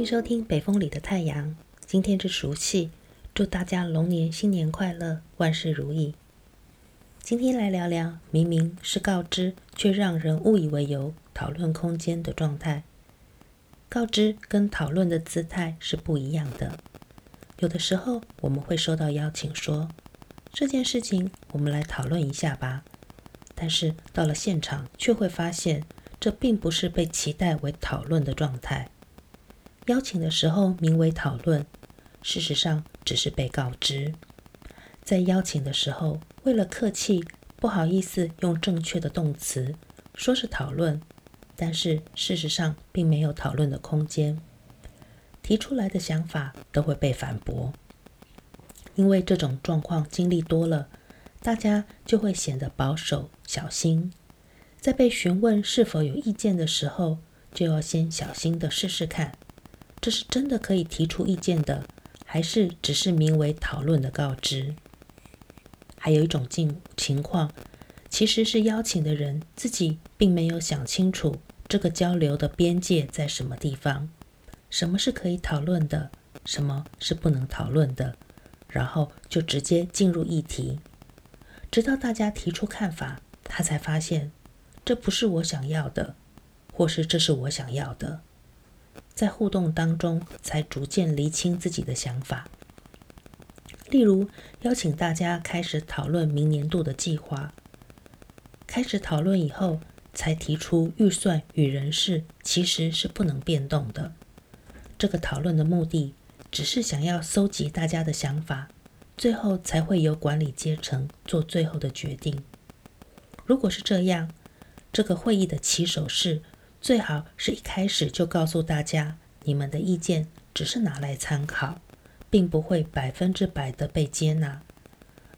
欢迎收听《北风里的太阳》。今天是除夕，祝大家龙年新年快乐，万事如意。今天来聊聊，明明是告知，却让人误以为有讨论空间的状态。告知跟讨论的姿态是不一样的。有的时候，我们会收到邀请，说这件事情我们来讨论一下吧。但是到了现场，却会发现这并不是被期待为讨论的状态。邀请的时候名为讨论，事实上只是被告知。在邀请的时候，为了客气，不好意思用正确的动词，说是讨论，但是事实上并没有讨论的空间。提出来的想法都会被反驳，因为这种状况经历多了，大家就会显得保守小心。在被询问是否有意见的时候，就要先小心地试试看。这是真的可以提出意见的，还是只是名为讨论的告知？还有一种境情况，其实是邀请的人自己并没有想清楚这个交流的边界在什么地方，什么是可以讨论的，什么是不能讨论的，然后就直接进入议题，直到大家提出看法，他才发现这不是我想要的，或是这是我想要的。在互动当中，才逐渐厘清自己的想法。例如，邀请大家开始讨论明年度的计划。开始讨论以后，才提出预算与人事其实是不能变动的。这个讨论的目的，只是想要搜集大家的想法，最后才会由管理阶层做最后的决定。如果是这样，这个会议的起手式。最好是一开始就告诉大家，你们的意见只是拿来参考，并不会百分之百的被接纳。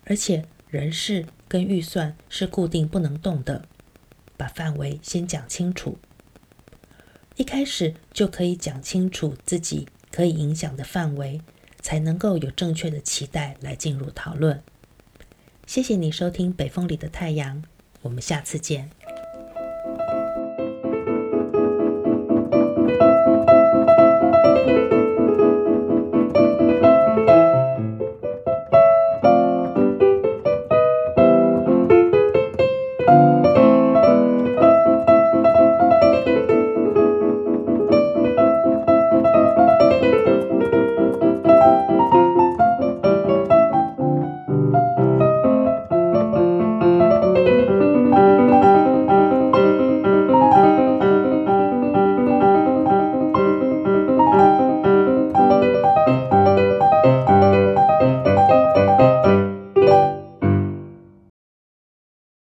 而且人事跟预算是固定不能动的，把范围先讲清楚。一开始就可以讲清楚自己可以影响的范围，才能够有正确的期待来进入讨论。谢谢你收听《北风里的太阳》，我们下次见。